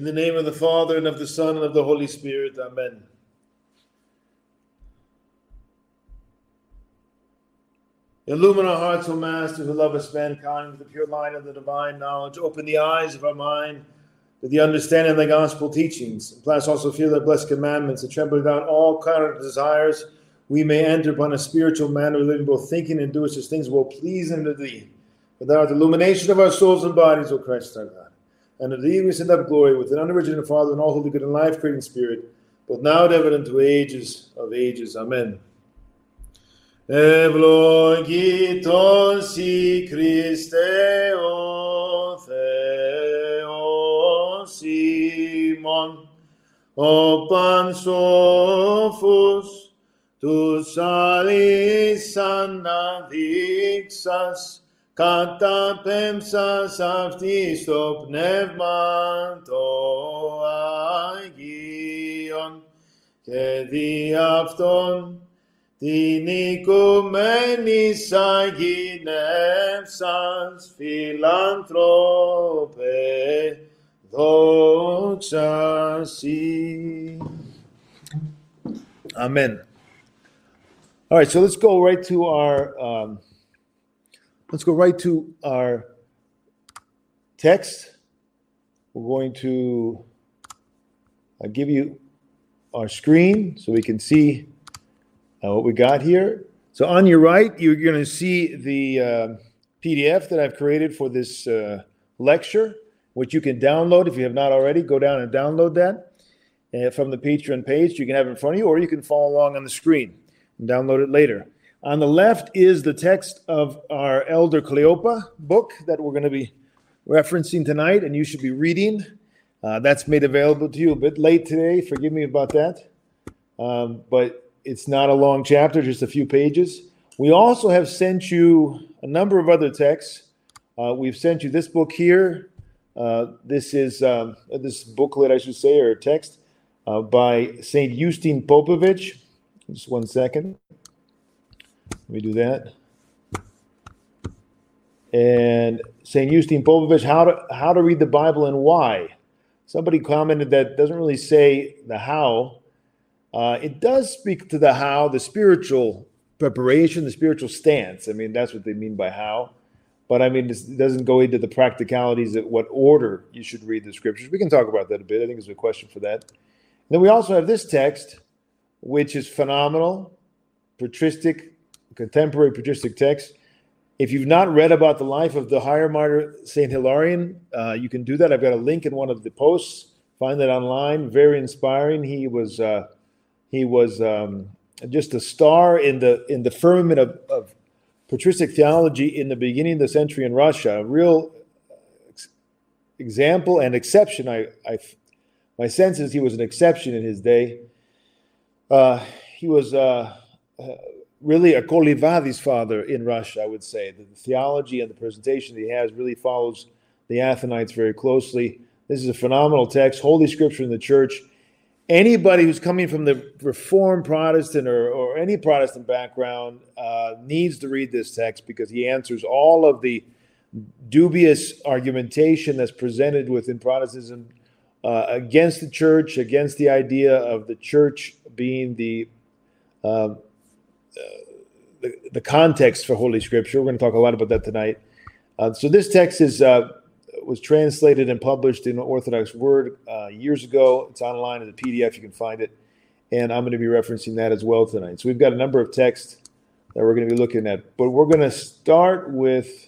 In the name of the Father, and of the Son, and of the Holy Spirit. Amen. Illumine our hearts, O Master, who lovest mankind with the pure light of the divine knowledge. Open the eyes of our mind to the understanding of the gospel teachings. And bless also fear the blessed commandments, and tremble down all current desires, we may enter upon a spiritual manner of living, both thinking and doing such things will please unto thee. For thou art the illumination of our souls and bodies, O Christ our God and of thee we send up glory with an unoriginate Father and all holy good and life creating Spirit, both now and ever and to ages of ages. Amen. Ευλογητός η Χριστέ ο Θεός ημών, ο πανσόφος τους άλλης αναδείξας, καταπέμψας αυτή στο πνεύμα το Αγίον και δι' αυτόν την οικουμένη αγινεύσας φιλανθρώπε δόξα Amen. All right, so let's go right to our um, let's go right to our text. We're going to uh, give you our screen so we can see uh, what we got here. So on your right, you're going to see the uh, PDF that I've created for this uh, lecture, which you can download if you have not already. Go down and download that uh, from the Patreon page. You can have it in front of you, or you can follow along on the screen and download it later. On the left is the text of our Elder Cleopa book that we're going to be referencing tonight, and you should be reading. Uh, that's made available to you a bit late today. Forgive me about that. Um, but it's not a long chapter, just a few pages. We also have sent you a number of other texts. Uh, we've sent you this book here. Uh, this is um, this booklet, I should say, or text uh, by Saint Eustine Popovich. Just one second. Let me do that. And St. Eustine Popovich, how to how to read the Bible and why. Somebody commented that doesn't really say the how. Uh, it does speak to the how, the spiritual preparation, the spiritual stance. I mean, that's what they mean by how. But I mean, it doesn't go into the practicalities of what order you should read the scriptures. We can talk about that a bit. I think there's a question for that. And then we also have this text, which is phenomenal, patristic contemporary patristic text. If you've not read about the life of the hieromartyr Saint Hilarion, uh, you can do that. I've got a link in one of the posts. Find that online. Very inspiring. He was uh, he was um, just a star in the in the firmament of, of patristic theology in the beginning of the century in Russia. A real example and exception. I, I my sense is he was an exception in his day. Uh, he was uh, really a Kollyvades father in Russia, I would say. The theology and the presentation that he has really follows the Athonites very closely. This is a phenomenal text, Holy Scripture in the Church. Anybody who's coming from the Reformed Protestant or, or any Protestant background uh, needs to read this text because he answers all of the dubious argumentation that's presented within Protestantism uh, against the church, against the idea of the church being the uh, the, the context for Holy Scripture. We're going to talk a lot about that tonight. Uh, so this text is uh, was translated and published in Orthodox Word uh, years ago. It's online in the PDF. You can find it, and I'm going to be referencing that as well tonight. So we've got a number of texts that we're going to be looking at, but we're going to start with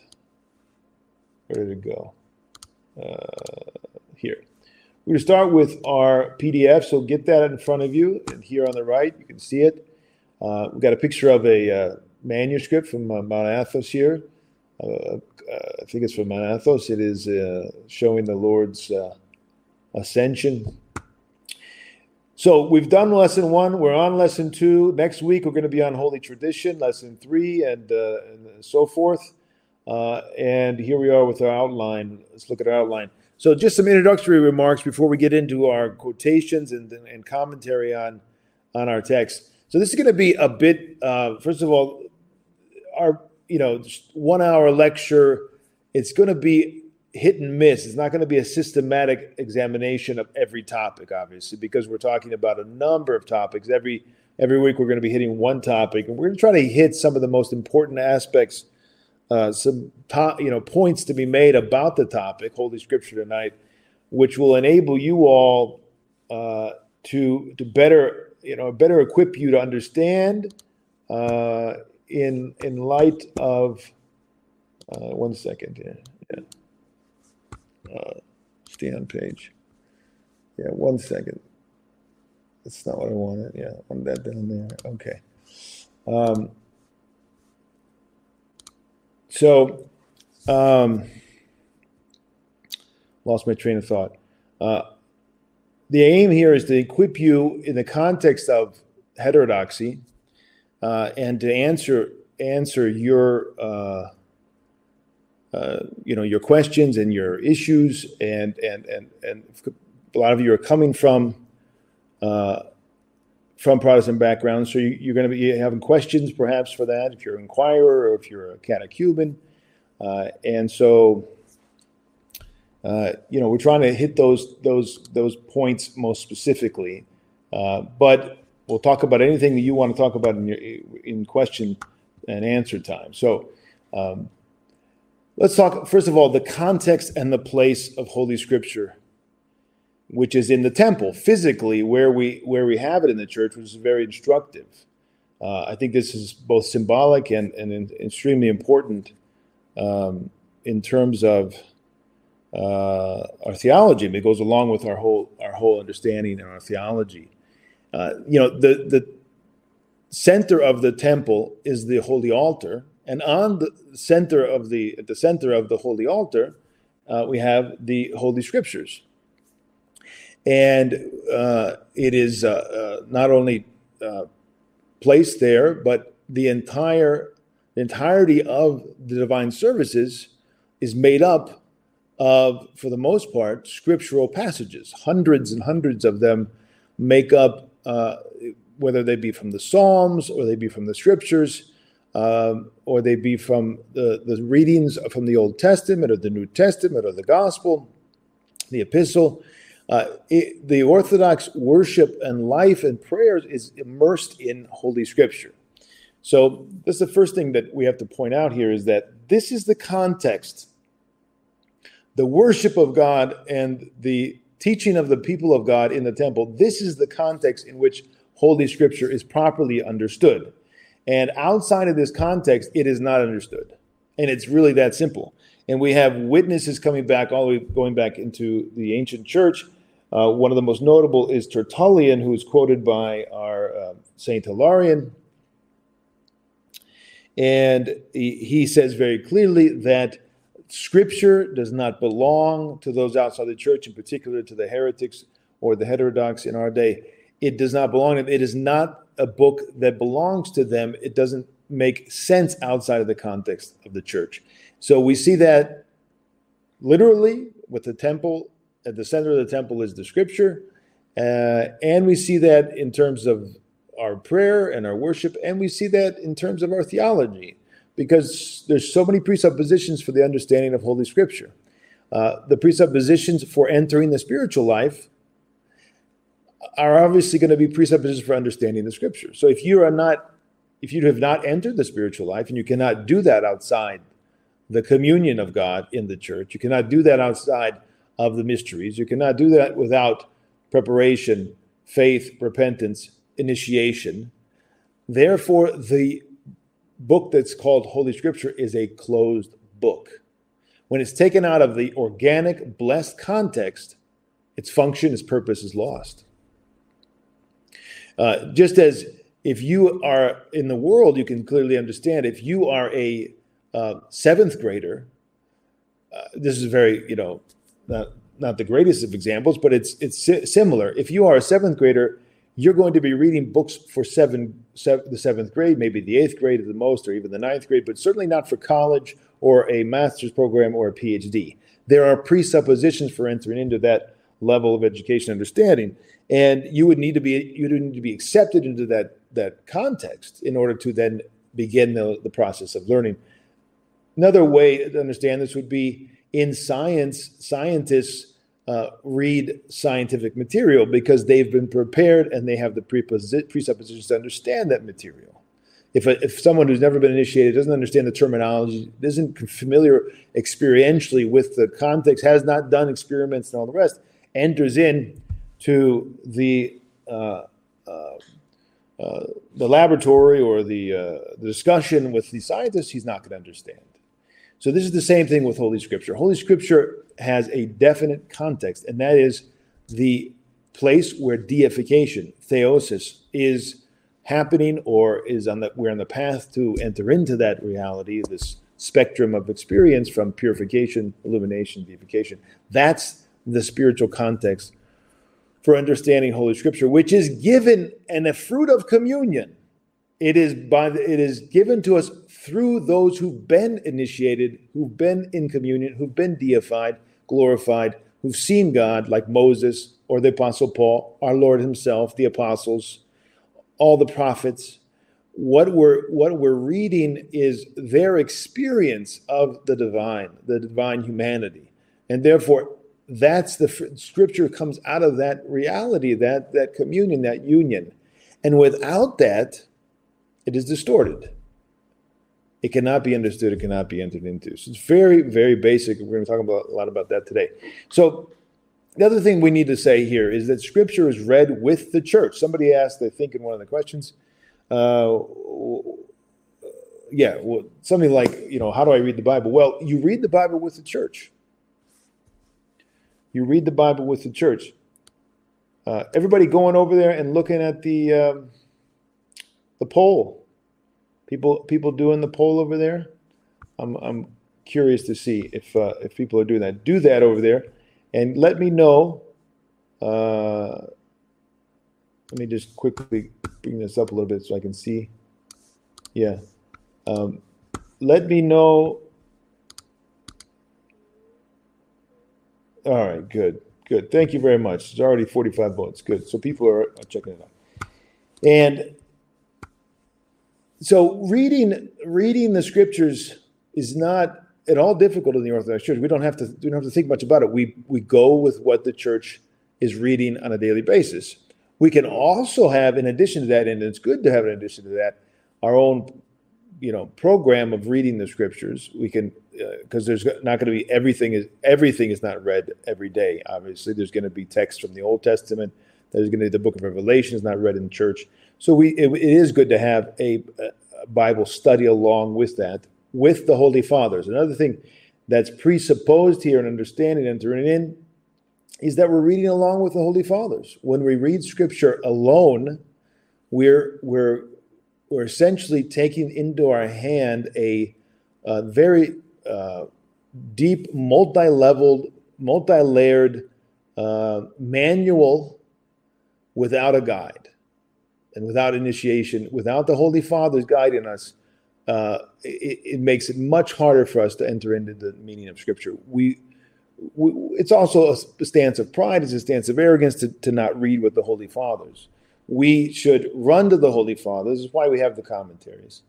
where did it go? Uh, here. We're going to start with our PDF. So get that in front of you, and here on the right, you can see it. Uh, we've got a picture of a uh, manuscript from uh, Mount Athos here. Uh, I think it's from Mount Athos. It is showing the Lord's ascension. So we've done lesson one. We're on lesson two. Next week we're going to be on Holy Tradition, lesson three, and, and so forth. Uh, and here we are with our outline. Let's look at our outline. So just some introductory remarks before we get into our quotations and, and commentary on on our text. So this is going to be a bit. Uh, first of all, our you know one hour lecture. It's going to be hit and miss. It's not going to be a systematic examination of every topic, obviously, because we're talking about a number of topics. Every every week we're going to be hitting one topic, and we're going to try to hit some of the most important aspects, uh, some to, you know points to be made about the topic, Holy Scripture tonight, which will enable you all uh, to to better you know better equip you to understand uh, in in light of uh, one second yeah, yeah. Uh, stay on page. Yeah one second. That's not what I wanted. Yeah wanted that down there. Okay. Um, so um, lost my train of thought. Uh, the aim here is to equip you in the context of heterodoxy uh, and to answer answer your uh, uh, you know your questions and your issues and and and and a lot of you are coming from uh, from Protestant backgrounds, so you, are going to be having questions perhaps for that if you're an inquirer or if you're a catechumen, uh, and so uh, you know, we're trying to hit those those those points most specifically. Uh, but we'll talk about anything that you want to talk about in your in question and answer time. So um, let's talk first of all the context and the place of Holy Scripture, which is in the temple physically, where we where we have it in the church, which is very instructive. Uh, I think this is both symbolic and and extremely important um, in terms of uh, our theology. It goes along with our whole our whole understanding and our theology. Uh, you know, the the center of the temple is the holy altar, and on the center of the at the center of the holy altar, uh, we have the holy scriptures, and uh, it is uh, uh, not only placed there, but the entire the entirety of the divine services is made up of, for the most part, scriptural passages. Hundreds and hundreds of them make up, uh, whether they be from the Psalms or they be from the scriptures. Um, or they be from the, the readings from the Old Testament or the New Testament or the Gospel, the Epistle. Uh, it, the Orthodox worship and life and prayers is immersed in Holy Scripture. So, this is the first thing that we have to point out here is that this is the context the worship of God and the teaching of the people of God in the temple, this is the context in which Holy Scripture is properly understood. And outside of this context, it is not understood. And it's really that simple. And we have witnesses coming back, all the way going back into the ancient church. Uh, one of the most notable is Tertullian, who is quoted by our uh, Saint Hilarion. And he, he says very clearly that Scripture does not belong to those outside the church, in particular to the heretics or the heterodox in our day. It does not belong to them. It is not a book that belongs to them. It doesn't make sense outside of the context of the church. So we see that literally with the temple, at the center of the temple is the scripture. Uh, and we see that in terms of our prayer and our worship, and we see that in terms of our theology because there's so many presuppositions for the understanding of Holy Scripture. Uh, the presuppositions for entering the spiritual life are obviously going to be presuppositions for understanding the Scripture. So if you are not, if you have not entered the spiritual life, and you cannot do that outside the communion of God in the church, you cannot do that outside of the mysteries, you cannot do that without preparation, faith, repentance, initiation. Therefore, the book that's called Holy Scripture is a closed book. When it's taken out of the organic, blessed context, its function, its purpose is lost. Uh, just as if you are in the world, you can clearly understand if you are a uh, seventh grader, uh, this is very, you know, not, not the greatest of examples, but it's it's similar. If you are a seventh grader you're going to be reading books for seven, seven, the seventh grade, maybe the eighth grade at the most, or even the ninth grade, but certainly not for college or a master's program or a PhD. There are presuppositions for entering into that level of education understanding, and you would need to be you would need to be accepted into that that context in order to then begin the, the process of learning. Another way to understand this would be in science, scientists uh, read scientific material because they've been prepared and they have the presuppositions to understand that material. If, a, if someone who's never been initiated doesn't understand the terminology, isn't familiar experientially with the context, has not done experiments and all the rest, enters in to the uh, uh, uh the laboratory or the, uh, the discussion with the scientists, he's not going to understand. So this is the same thing with Holy Scripture. Holy Scripture has a definite context, and that is the place where deification, theosis, is happening or is on the we're on the path to enter into that reality, this spectrum of experience from purification, illumination, deification. That's the spiritual context for understanding Holy Scripture, which is given and a fruit of communion. It is by the, it is given to us through those who've been initiated, who've been in communion, who've been deified, glorified, who've seen God, like Moses or the Apostle Paul, our Lord Himself, the apostles, all the prophets. What we're what we're reading is their experience of the divine, the divine humanity, and therefore that's the scripture comes out of that reality, that that communion, that union, and without that, it is distorted it cannot be understood, it cannot be entered into. So it's very, very basic. We're going to talk about a lot about that today. So the other thing we need to say here is that scripture is read with the church. Somebody asked, I think, in one of the questions, uh, yeah, well, something like, you know, how do I read the Bible? Well, you read the Bible with the church. You read the Bible with the church. Uh, everybody going over there and looking at the um, the poll People people doing the poll over there. I'm I'm curious to see if uh, if people are doing that. Do that over there, and let me know. Uh, let me just quickly bring this up a little bit so I can see. Yeah. Um, let me know. All right, good, good. Thank you very much. It's already 45 votes. Good. So people are, are checking it out. And so reading reading the scriptures is not at all difficult in the Orthodox Church. We don't have to we don't have to think much about it. We we go with what the church is reading on a daily basis. We can also have, in addition to that, and it's good to have in addition to that, our own you know program of reading the scriptures. We can because uh, there's not going to be everything is everything is not read every day. Obviously, there's going to be text from the Old Testament. There's going to be the Book of Revelation is not read in church. So we it, it is good to have a, a Bible study along with that with the Holy Fathers. Another thing that's presupposed here in understanding and turning in is that we're reading along with the Holy Fathers. When we read Scripture alone, we're we're we're essentially taking into our hand a, a very uh, deep, multi-leveled, multi-layered uh, manual without a guide and without initiation, without the Holy Father's guiding us, uh, it, it, makes it much harder for us to enter into the meaning of Scripture. We, we it's also a stance of pride, it's a stance of arrogance to, to not read with the Holy Fathers. We should run to the Holy Fathers. This is why we have the commentaries,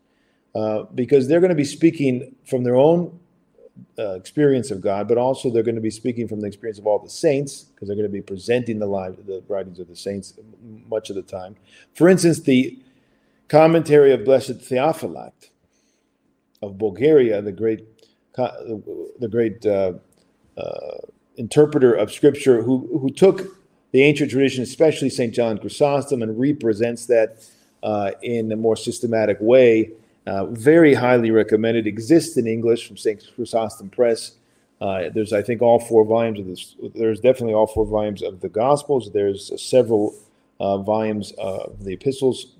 uh, because they're going to be speaking from their own uh, experience of God, but also they're going to be speaking from the experience of all the saints because they're going to be presenting the lives, the writings of the saints much of the time. For instance, the commentary of Blessed Theophylact of Bulgaria, the great, the great uh, uh, interpreter of Scripture, who who took the ancient tradition, especially Saint John Chrysostom, and represents that uh, in a more systematic way uh, very highly recommended. Exists in English from St. Chrysostom Press. Uh, there's, I think, all four volumes of this. There's definitely all four volumes of the Gospels. There's several uh, volumes of the epistles,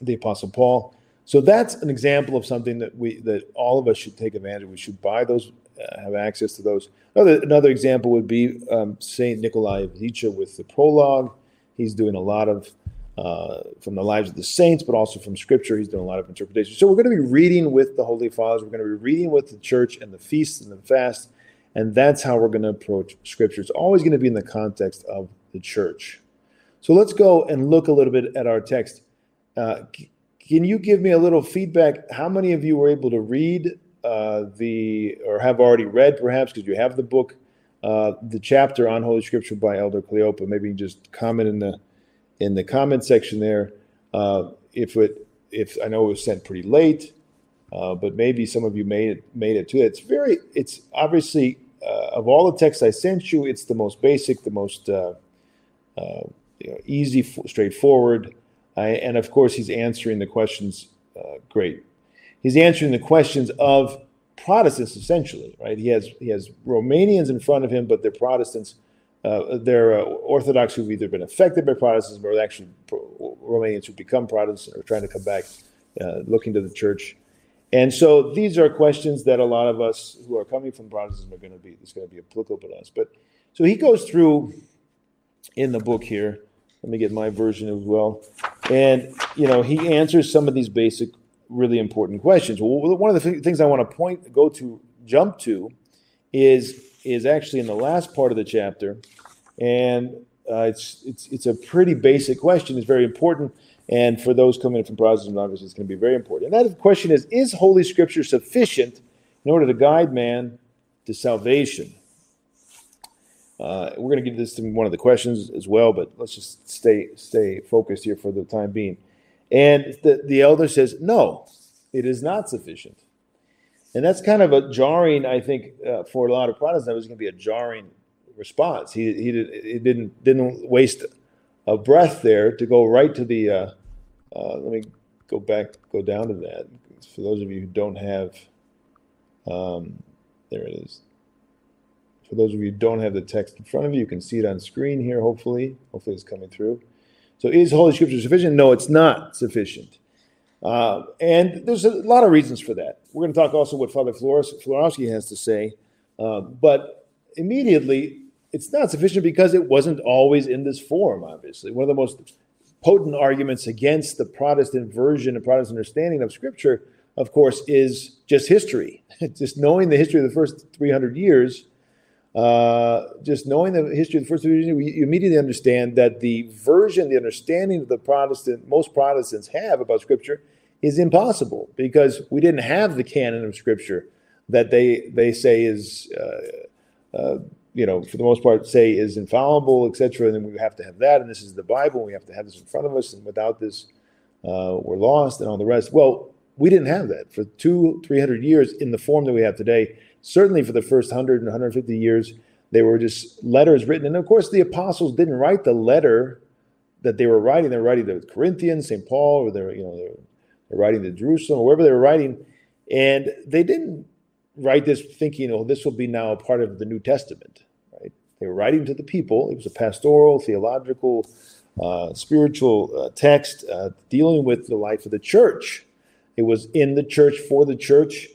the Apostle Paul. So that's an example of something that we that all of us should take advantage. of. We should buy those, uh, have access to those. Another another example would be um, Saint Nikolai of Zhicha with the prologue. He's doing a lot of uh, from the lives of the saints, but also from Scripture. He's doing a lot of interpretation. So we're going to be reading with the Holy Fathers. We're going to be reading with the church and the feasts and the fast, and that's how we're going to approach Scripture. It's always going to be in the context of the church. So let's go and look a little bit at our text. Uh, can you give me a little feedback? How many of you were able to read uh, the, or have already read perhaps, because you have the book, uh, the chapter on Holy Scripture by Elder Cleopa? Maybe just comment in the in the comment section there. Uh, if it, if I know it was sent pretty late, uh, but maybe some of you made it made it to it. It's very, it's obviously uh, of all the texts I sent you, it's the most basic, the most uh, uh, you know, easy, straightforward, and of course he's answering the questions. Uh, great, he's answering the questions of Protestants essentially, right? He has he has Romanians in front of him, but they're Protestants uh, they're uh, Orthodox who've either been affected by Protestantism or actually Romanians who become Protestant or trying to come back, uh, looking to the church. And so these are questions that a lot of us who are coming from Protestantism are going to be is going to be applicable to us. But so he goes through in the book here. Let me get my version as well. And you know he answers some of these basic, really important questions. Well, one of the th- things I want to point go to jump to is is actually in the last part of the chapter, and uh, it's it's it's a pretty basic question. It's very important, and for those coming from Protestantism, obviously, it's going to be very important. And that question is: Is Holy Scripture sufficient in order to guide man to salvation? Uh, we're going to get this to one of the questions as well, but let's just stay stay focused here for the time being. And the, the elder says, no, it is not sufficient and that's kind of a jarring, I think, uh, for a lot of Protestants. It was going to be a jarring response. He he, he didn't didn't waste a breath there to go right to the. Uh, uh, let me go back, go down to that. For those of you who don't have, um, there it is. For those of you who don't have the text in front of you, you can see it on screen here. Hopefully, hopefully it's coming through. So, is Holy Scripture sufficient? No, it's not sufficient. Uh, and there's a lot of reasons for that. We're going to talk also what Father Florovsky has to say. Uh, but immediately, it's not sufficient because it wasn't always in this form, obviously. One of the most potent arguments against the Protestant version and Protestant understanding of Scripture, of course, is just history. just knowing the history of the first 300 years, uh, just knowing the history of the first 300 years, we immediately understand that the version, the understanding that the Protestant, most Protestants have about Scripture is impossible because we didn't have the canon of Scripture that they they say is uh, uh, you know for the most part say is infallible, etc. And then we have to have that, and this is the Bible. We have to have this in front of us, and without this, uh, we're lost, and all the rest. Well, we didn't have that for two, three hundred years in the form that we have today. Certainly, for the first 100 and 150 years, they were just letters written, and of course, the apostles didn't write the letter that they were writing. They were writing to Corinthians, St. Paul, or they were, you know, writing to Jerusalem or wherever they were writing. And they didn't write this thinking, oh, this will be now a part of the New Testament, right? They were writing to the people. It was a pastoral, theological, uh, spiritual uh, text uh, dealing with the life of the church. It was in the church, for the church,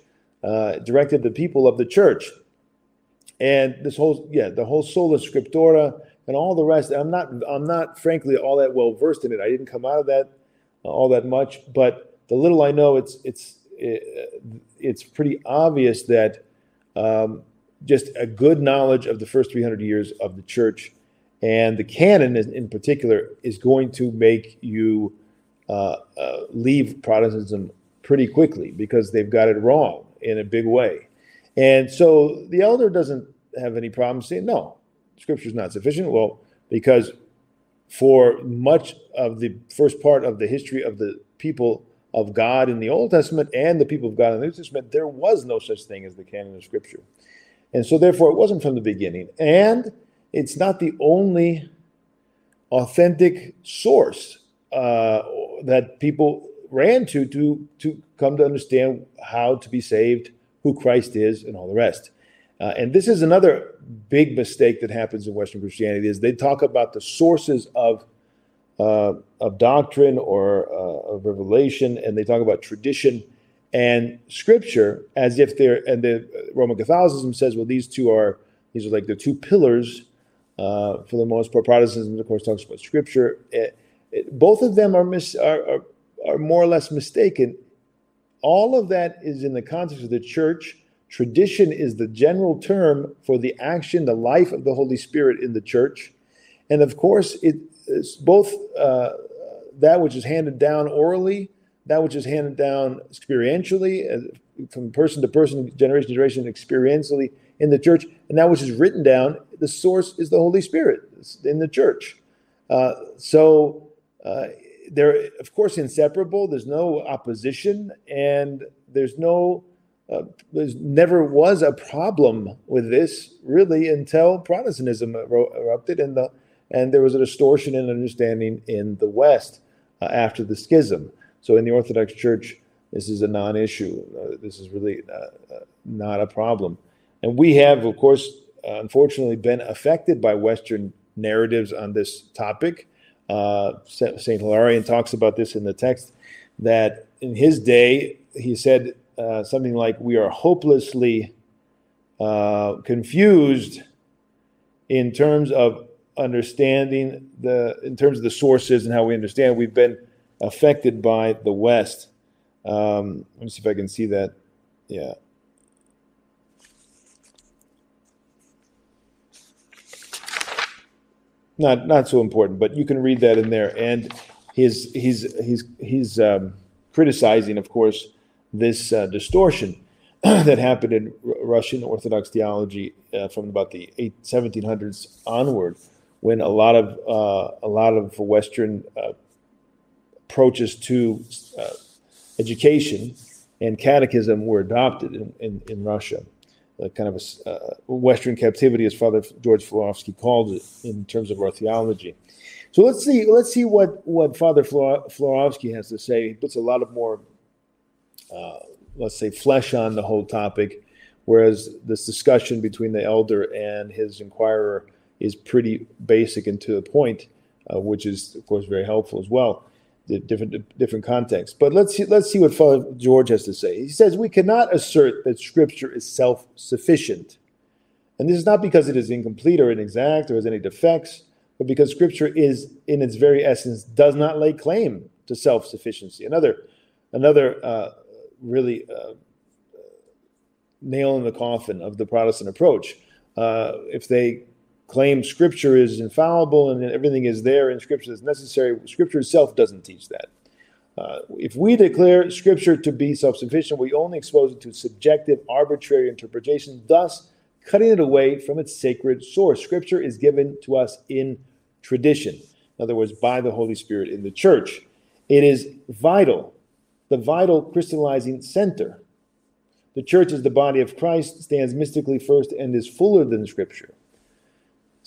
uh, directed the people of the church. And this whole, yeah, the whole sola scriptura and all the rest. I'm not, I'm not, frankly, all that well versed in it. I didn't come out of that uh, all that much, but the little I know, it's it's it's pretty obvious that um, just a good knowledge of the first 300 years of the church and the canon in particular is going to make you uh, uh, leave Protestantism pretty quickly because they've got it wrong in a big way. And so the elder doesn't have any problem saying, no, scripture is not sufficient. Well, because for much of the first part of the history of the people of God in the Old Testament and the people of God in the New Testament, there was no such thing as the canon of Scripture. And so, therefore, it wasn't from the beginning. And it's not the only authentic source uh, that people ran to, to to come to understand how to be saved, who Christ is, and all the rest. Uh, and this is another big mistake that happens in Western Christianity: is they talk about the sources of uh, of doctrine or uh, of revelation, and they talk about tradition and scripture as if they're and the Roman Catholicism says, well, these two are these are like the two pillars uh, for the most part. Protestantism, of course, talks about scripture, eh, both of them are, mis- are, are, are more or less mistaken. All of that is in the context of the church. Tradition is the general term for the action, the life of the Holy Spirit in the church. And of course, it's both uh, that which is handed down orally, that which is handed down experientially, uh, from person to person, generation to generation, experientially in the church, and that which is written down. The source is the Holy Spirit in the church. Uh, so uh, they're, of course, inseparable. There's no opposition, and there's no, uh, there's never was a problem with this really until Protestantism erupted, and the and there was a distortion in understanding in the West uh, after the schism. So in the Orthodox Church, this is a non-issue. Uh, this is really uh, not a problem, and we have, of course, unfortunately, been affected by Western narratives on this topic. Uh, Saint Hilarion talks about this in the text that in his day he said uh, something like, "We are hopelessly uh, confused in terms of understanding the in terms of the sources and how we understand. We've been affected by the West." Um, let me see if I can see that. Yeah. not not so important, but you can read that in there. And he's he's he's he's um, criticizing, of course, this uh, distortion that happened in R- Russian Orthodox theology uh, from about the 1700s onward, when a lot of uh, a lot of Western uh, approaches to uh, education and catechism were adopted in, in, in Russia kind of a uh, Western captivity, as Father George Florovsky called it, in terms of our theology. So let's see. Let's see what what Father Florovsky has to say. He puts a lot of more, uh, let's say, flesh on the whole topic, whereas this discussion between the elder and his inquirer is pretty basic and to the point, uh, which is of course very helpful as well the different different contexts. But let's see, let's see what Father George has to say. He says we cannot assert that Scripture is self-sufficient, and this is not because it is incomplete or inexact or has any defects, but because Scripture is, in its very essence, does not lay claim to self-sufficiency. Another another uh, really uh, nail in the coffin of the Protestant approach. Uh, if they claim scripture is infallible and everything is there in scripture that's necessary. Scripture itself doesn't teach that. Uh, if we declare scripture to be self sufficient, we only expose it to subjective, arbitrary interpretation, thus cutting it away from its sacred source. Scripture is given to us in tradition, in other words, by the Holy Spirit in the church. It is vital, the vital crystallizing center. The church is the body of Christ, stands mystically first, and is fuller than Scripture.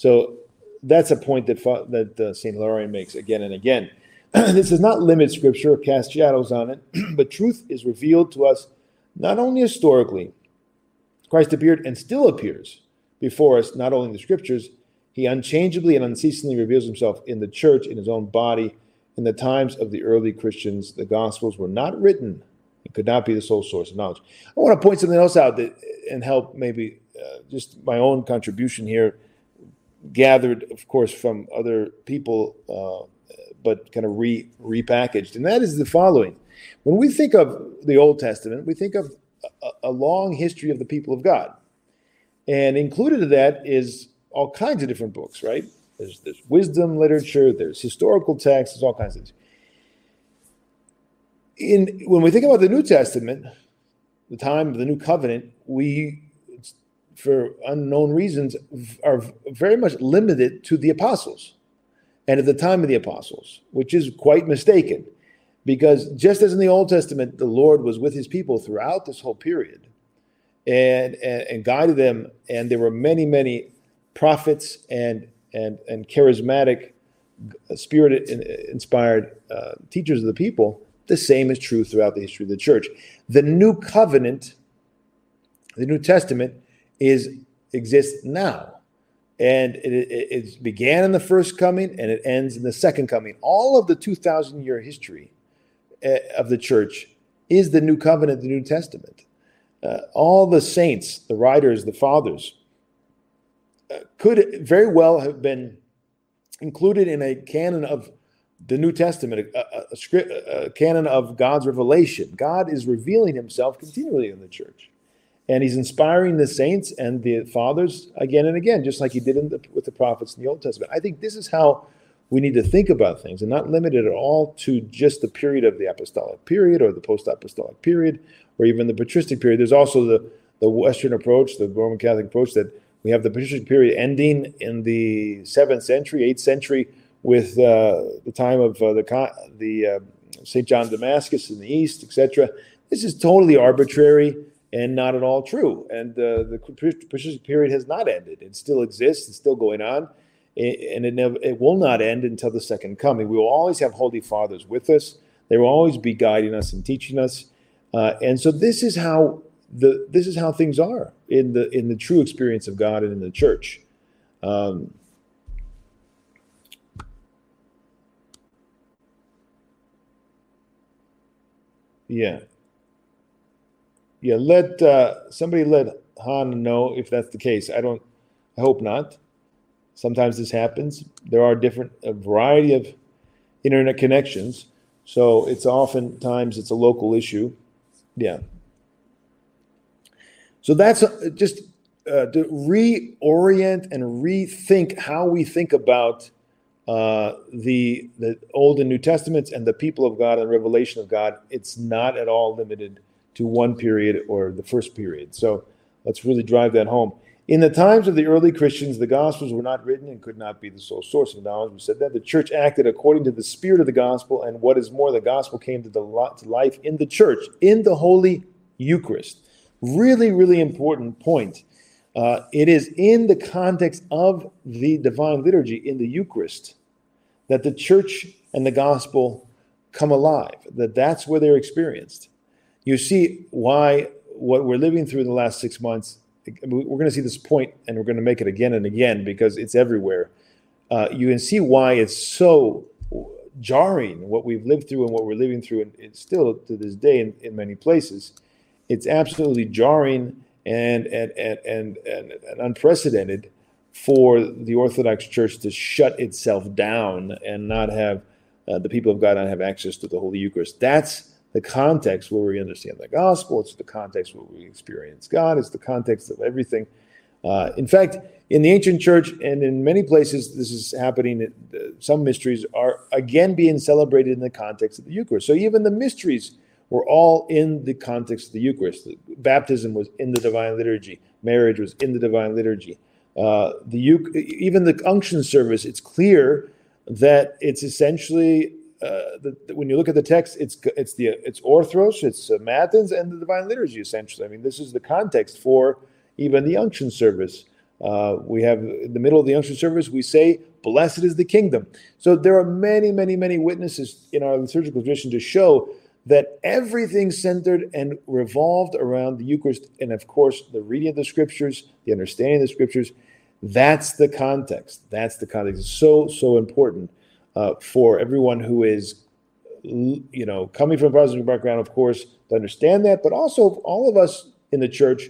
So that's a point that that uh, Saint Hilarion makes again and again. this does not limit Scripture or cast shadows on it, but truth is revealed to us not only historically. Christ appeared and still appears before us, not only in the Scriptures. He unchangeably and unceasingly reveals himself in the church, in his own body. In the times of the early Christians, the Gospels were not written. It could not be the sole source of knowledge. I want to point something else out that and help maybe uh, just my own contribution here gathered, of course, from other people, uh, but kind of re repackaged. And that is the following: when we think of the Old Testament, we think of a, a long history of the people of God, and included in that is all kinds of different books, right? There's, there's wisdom literature, there's historical texts, there's all kinds of things. In when we think about the New Testament, the time of the New Covenant, we for unknown reasons, are very much limited to the apostles and at the time of the apostles, which is quite mistaken. Because just as in the Old Testament, the Lord was with his people throughout this whole period and, and, and guided them, and there were many, many prophets and, and, and charismatic, spirit inspired uh, teachers of the people, the same is true throughout the history of the church. The new covenant, the New Testament, is exists now. And it, it, it, began in the first coming and it ends in the second coming. All of the 2,000 year history eh, of the church is the new covenant, the New Testament. Uh, all the saints, the writers, the fathers, uh, could very well have been included in a canon of the New Testament, a, a, a, script, a canon of God's revelation. God is revealing himself continually in the church. And he's inspiring the saints and the fathers again and again, just like he did the, with the prophets in the Old Testament. I think this is how we need to think about things and not limit it at all to just the period of the apostolic period or the post apostolic period or even the patristic period. There's also the, the Western approach, the Roman Catholic approach, that we have the patristic period ending in the seventh century, eighth century, with uh, the time of uh, the the uh, Saint John Damascus in the east, etc. This is totally arbitrary and not at all true. And uh, the patristic period has not ended; it still exists. It's still going on, and it never it will not end until the second coming. We will always have holy fathers with us. They will always be guiding us and teaching us. Uh, and so this is how the this is how things are in the in the true experience of God and in the church. Um, Yeah. Yeah, let uh, somebody let Han know if that's the case. I don't, I hope not. Sometimes this happens. There are different, a variety of internet connections. So it's oftentimes it's a local issue. Yeah. So that's uh, just uh, to reorient and rethink how we think about uh, the the Old and New Testaments and the people of God and revelation of God, it's not at all limited to one period or the first period. So let's really drive that home. In the times of the early Christians, the Gospels were not written and could not be the sole source of knowledge. We said that the church acted according to the spirit of the gospel, and what is more, the gospel came to, the, life in the church, in the Holy Eucharist. Really, really important point. Uh, it is in the context of the divine liturgy, in the Eucharist, that the church and the gospel come alive, that that's where they're experienced. You see why what we're living through in the last six months, we're going to see this point and we're going to make it again and again because it's everywhere. Uh, you can see why it's so jarring what we've lived through and what we're living through, and it's still to this day in, in many places. It's absolutely jarring and and and and, and, and unprecedented for the Orthodox Church to shut itself down and not have uh, the people of God not have access to the Holy Eucharist. That's the context where we understand the gospel. It's the context where we experience God. It's the context of everything. Uh, in fact, in the ancient church and in many places, this is happening. Some mysteries are again being celebrated in the context of the Eucharist. So even the mysteries were all in the context of the Eucharist. Baptism was in the divine liturgy. Marriage was in the divine liturgy. Uh, the even the unction service, it's clear that it's essentially uh, the, when you look at the text, it's it's the it's orthros, it's uh, matins, and the divine liturgy. Essentially, I mean, this is the context for even the unction service. Uh, we have in the middle of the unction service, we say, "Blessed is the kingdom." So there are many, many, many witnesses in our liturgical tradition to show that everything centered and revolved around the Eucharist, and of course, the reading of the scriptures, the understanding of the scriptures. That's the context. That's the context. It's so, so important uh, for everyone who is, you know, coming from a Protestant background, of course, to understand that, but also all of us in the church.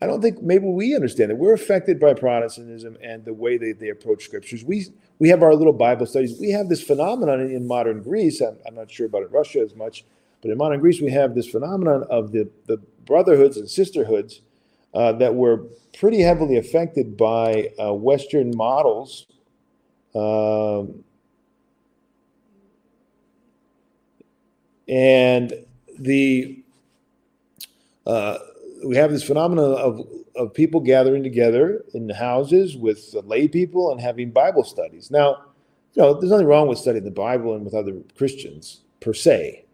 I don't think maybe we understand that We're affected by Protestantism and the way they, they approach scriptures. We we have our little Bible studies. We have this phenomenon in, modern Greece. I'm, I'm not sure about in Russia as much, but in modern Greece, we have this phenomenon of the, the brotherhoods and sisterhoods uh, that were pretty heavily affected by uh, Western models. Um, and the uh, we have this phenomenon of, of people gathering together in houses with lay people and having Bible studies. Now, you know, there's nothing wrong with studying the Bible and with other Christians per se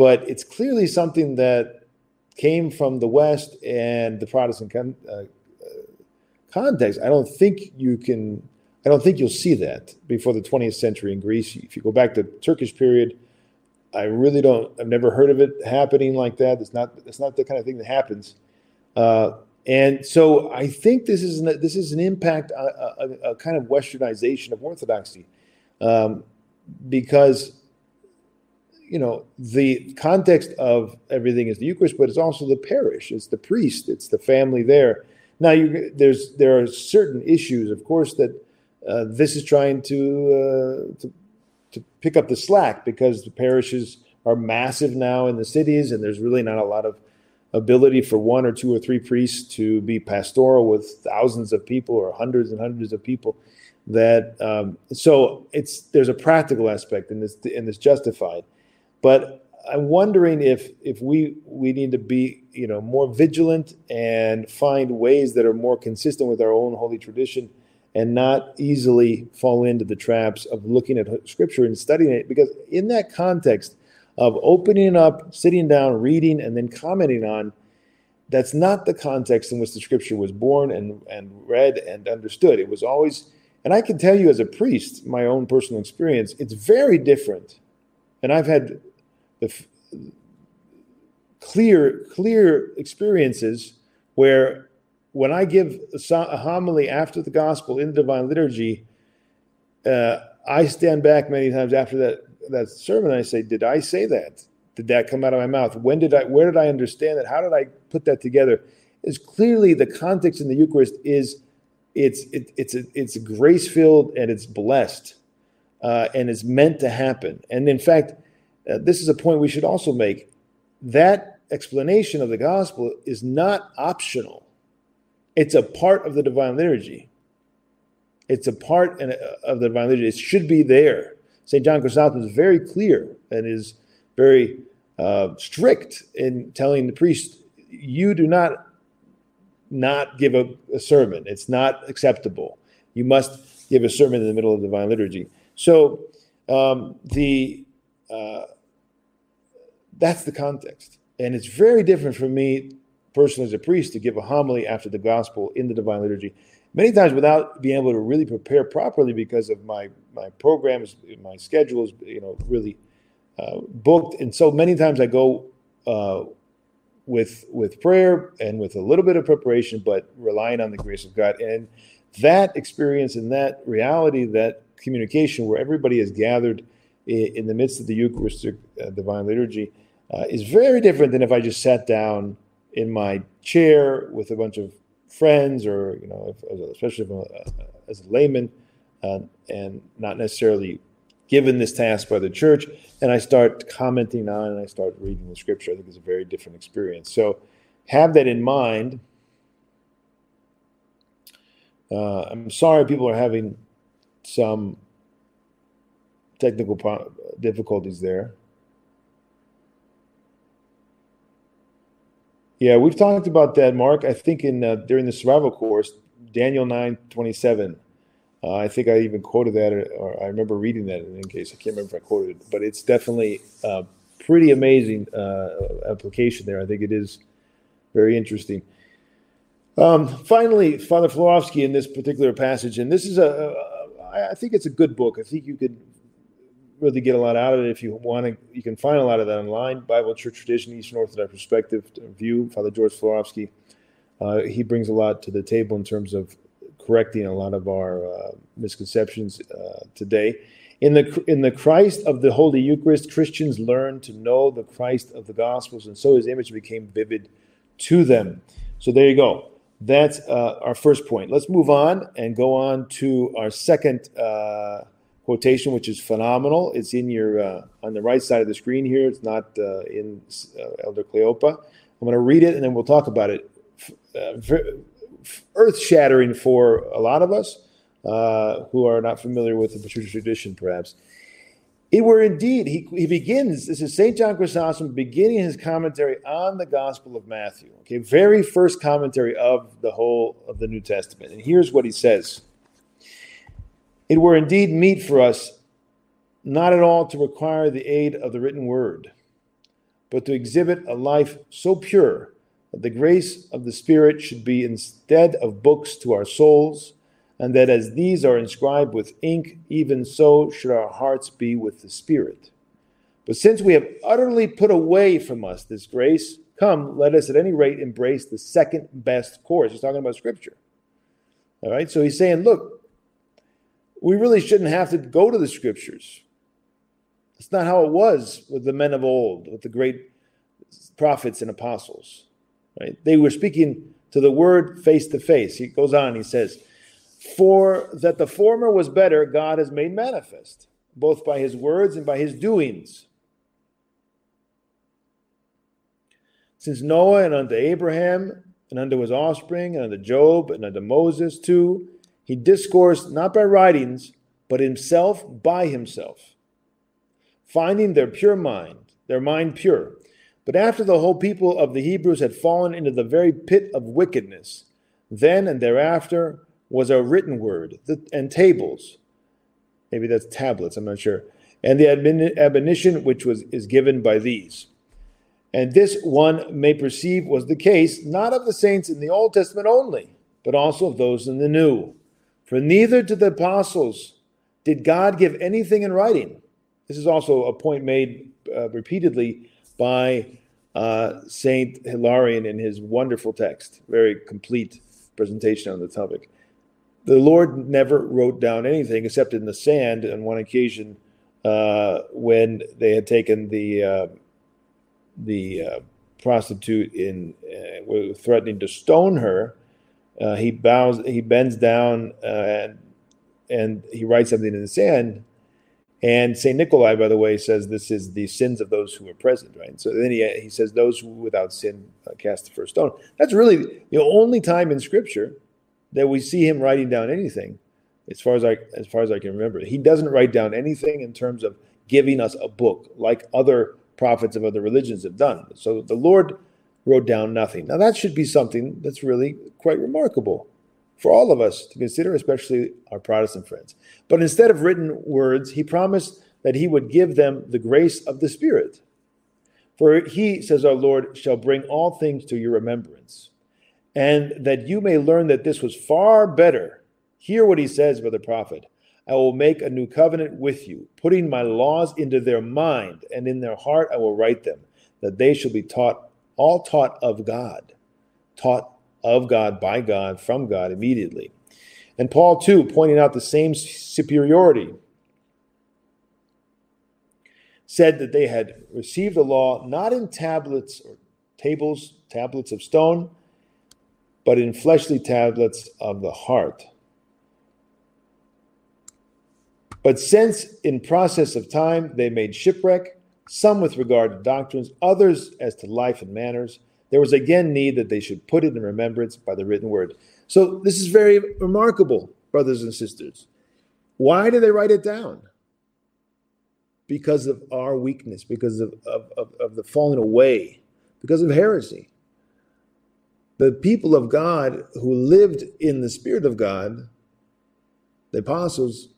but it's clearly something that came from the West and the Protestant con- uh, context. I don't think you can. I don't think you'll see that before the 20th century in Greece. If you go back to Turkish period, I really don't. I've never heard of it happening like that. It's not. It's not the kind of thing that happens. Uh, and so I think this is an, this is an impact, a, a, a kind of westernization of orthodoxy, um, because you know, the context of everything is the Eucharist, but it's also the parish, it's the priest, it's the family there. Now, you, there's there are certain issues, of course, that uh, this is trying to, uh, to to pick up the slack because the parishes are massive now in the cities, and there's really not a lot of ability for one or two or three priests to be pastoral with thousands of people or hundreds and hundreds of people. That um, so it's there's a practical aspect and this and it's justified, but I'm wondering if if we we need to be you know more vigilant and find ways that are more consistent with our own holy tradition and not easily fall into the traps of looking at scripture and studying it because in that context of opening up, sitting down, reading, and then commenting on, that's not the context in which the scripture was born and, and read and understood. It was always, and I can tell you as a priest, my own personal experience, it's very different. And I've had the f- clear, clear experiences where when I give a homily after the gospel in the divine liturgy, uh, I stand back many times after that that sermon, I say, did I say that? Did that come out of my mouth? When did I? Where did I understand that? How did I put that together? Is clearly the context in the Eucharist is it's it, it's it's grace filled and it's blessed, uh, and it's meant to happen. And in fact, uh, this is a point we should also make. That explanation of the gospel is not optional. It's a part of the divine liturgy. It's a part of the divine liturgy. It should be there. St. John Chrysostom is very clear and is very uh, strict in telling the priest, you do not not give a, a, sermon. It's not acceptable. You must give a sermon in the middle of the divine liturgy. So um, the uh, that's the context, and it's very different for me personally as a priest to give a homily after the gospel in the divine liturgy many times without being able to really prepare properly because of my my programs, my schedules, you know, really uh, booked. And so many times I go uh, with with prayer and with a little bit of preparation, but relying on the grace of God. And that experience and that reality, that communication, where everybody is gathered in, in the midst of the Eucharistic uh, divine liturgy, uh, is very different than if I just sat down in my chair with a bunch of friends or you know if, especially if as a layman uh, and not necessarily given this task by the church and i start commenting on and i start reading the scripture i think it's a very different experience. So have that in mind. Uh, i'm sorry people are having some technical difficulties there Yeah, we've talked about that, Mark. I think in uh, during the survival course, Daniel nine twenty seven. Uh, I think I even quoted that, or, or, I remember reading that. In any case I can't remember if I quoted it, but it's definitely a pretty amazing uh, application there. I think it is very interesting. Um, finally, Father Florovsky in this particular passage, and this is a, a I think it's a good book. I think you could really get a lot out of it if you want to. You can find a lot of that online. Bible, Church Tradition, Eastern Orthodox Perspective View. Father George Florovsky. Uh, he brings a lot to the table in terms of correcting a lot of our uh, misconceptions uh, today. In the in the Christ of the Holy Eucharist, Christians learn to know the Christ of the Gospels, and so His image became vivid to them. So there you go. That's uh, our first point. Let's move on and go on to our second uh, quotation, which is phenomenal. It's in your uh, on the right side of the screen here. It's not uh, in uh, Elder Cleopa. I'm going to read it and then we'll talk about it. Uh, Earth shattering for a lot of us uh, who are not familiar with the patristic tradition, perhaps. It were indeed, he, he begins, this is St. John Chrysostom beginning his commentary on the Gospel of Matthew. Okay, very first commentary of the whole of the New Testament. And here's what he says. It were indeed meet for us not at all to require the aid of the written word, but to exhibit a life so pure that the grace of the Spirit should be instead of books to our souls, and that as these are inscribed with ink, even so should our hearts be with the Spirit. But since we have utterly put away from us this grace, come, let us at any rate embrace the second best course. He's talking about Scripture. All right, so he's saying, look, we really shouldn't have to go to the scriptures. It's not how it was with the men of old, with the great prophets and apostles. Right? They were speaking to the word face to face. He goes on, he says, For that the former was better, God has made manifest. both by his words and by his doings. Since Noah and unto Abraham and unto his offspring and unto Job and unto Moses too, he discoursed not by writings, but himself by himself, finding their pure mind, their mind pure. But after the whole people of the Hebrews had fallen into the very pit of wickedness, then and thereafter was a written word and tables. Maybe that's tablets, I'm not sure. And the admonition which was is given by these. And this one may perceive was the case, not of the saints in the Old Testament only, but also of those in the New. For neither to the apostles did God give anything in writing. This is also a point made uh, repeatedly by uh, Saint Hilarion in his wonderful text, very complete presentation on the topic. The Lord never wrote down anything except in the sand on one occasion uh, when they had taken the uh, the uh, prostitute in uh, threatening to stone her. Uh, he bows, he bends down, and and he writes something in the sand. And Saint Nikolai, by the way, says this is the sins of those who are present, right? So then he, he says, "Those without sin uh, cast the first stone." That's really the only time in Scripture that we see him writing down anything, as far as I as far as I can remember. He doesn't write down anything in terms of giving us a book like other prophets of other religions have done. So the Lord wrote down nothing. Now that should be something that's really quite remarkable for all of us to consider, especially our Protestant friends. But instead of written words, he promised that he would give them the grace of the Spirit. For he, says our Lord, shall bring all things to your remembrance, and that you may learn that this was far better. Hear what he says by the prophet I will make a new covenant with you, putting my laws into their mind, and in their heart I will write them, that they shall be taught, all taught of God, taught of God, by God, from God immediately. And Paul, too, pointing out the same superiority, said that they had received the law not in tablets or tables, tablets of stone, but in fleshly tablets of the heart. But since in process of time they made shipwreck, some with regard to doctrines, others as to life and manners, there was again need that they should put it in remembrance by the written word. So this is very remarkable, brothers and sisters. Why did they write it down? Because of our weakness, because of, of, of, of the falling away, because of heresy. The people of God who lived in the Spirit of God, the apostles,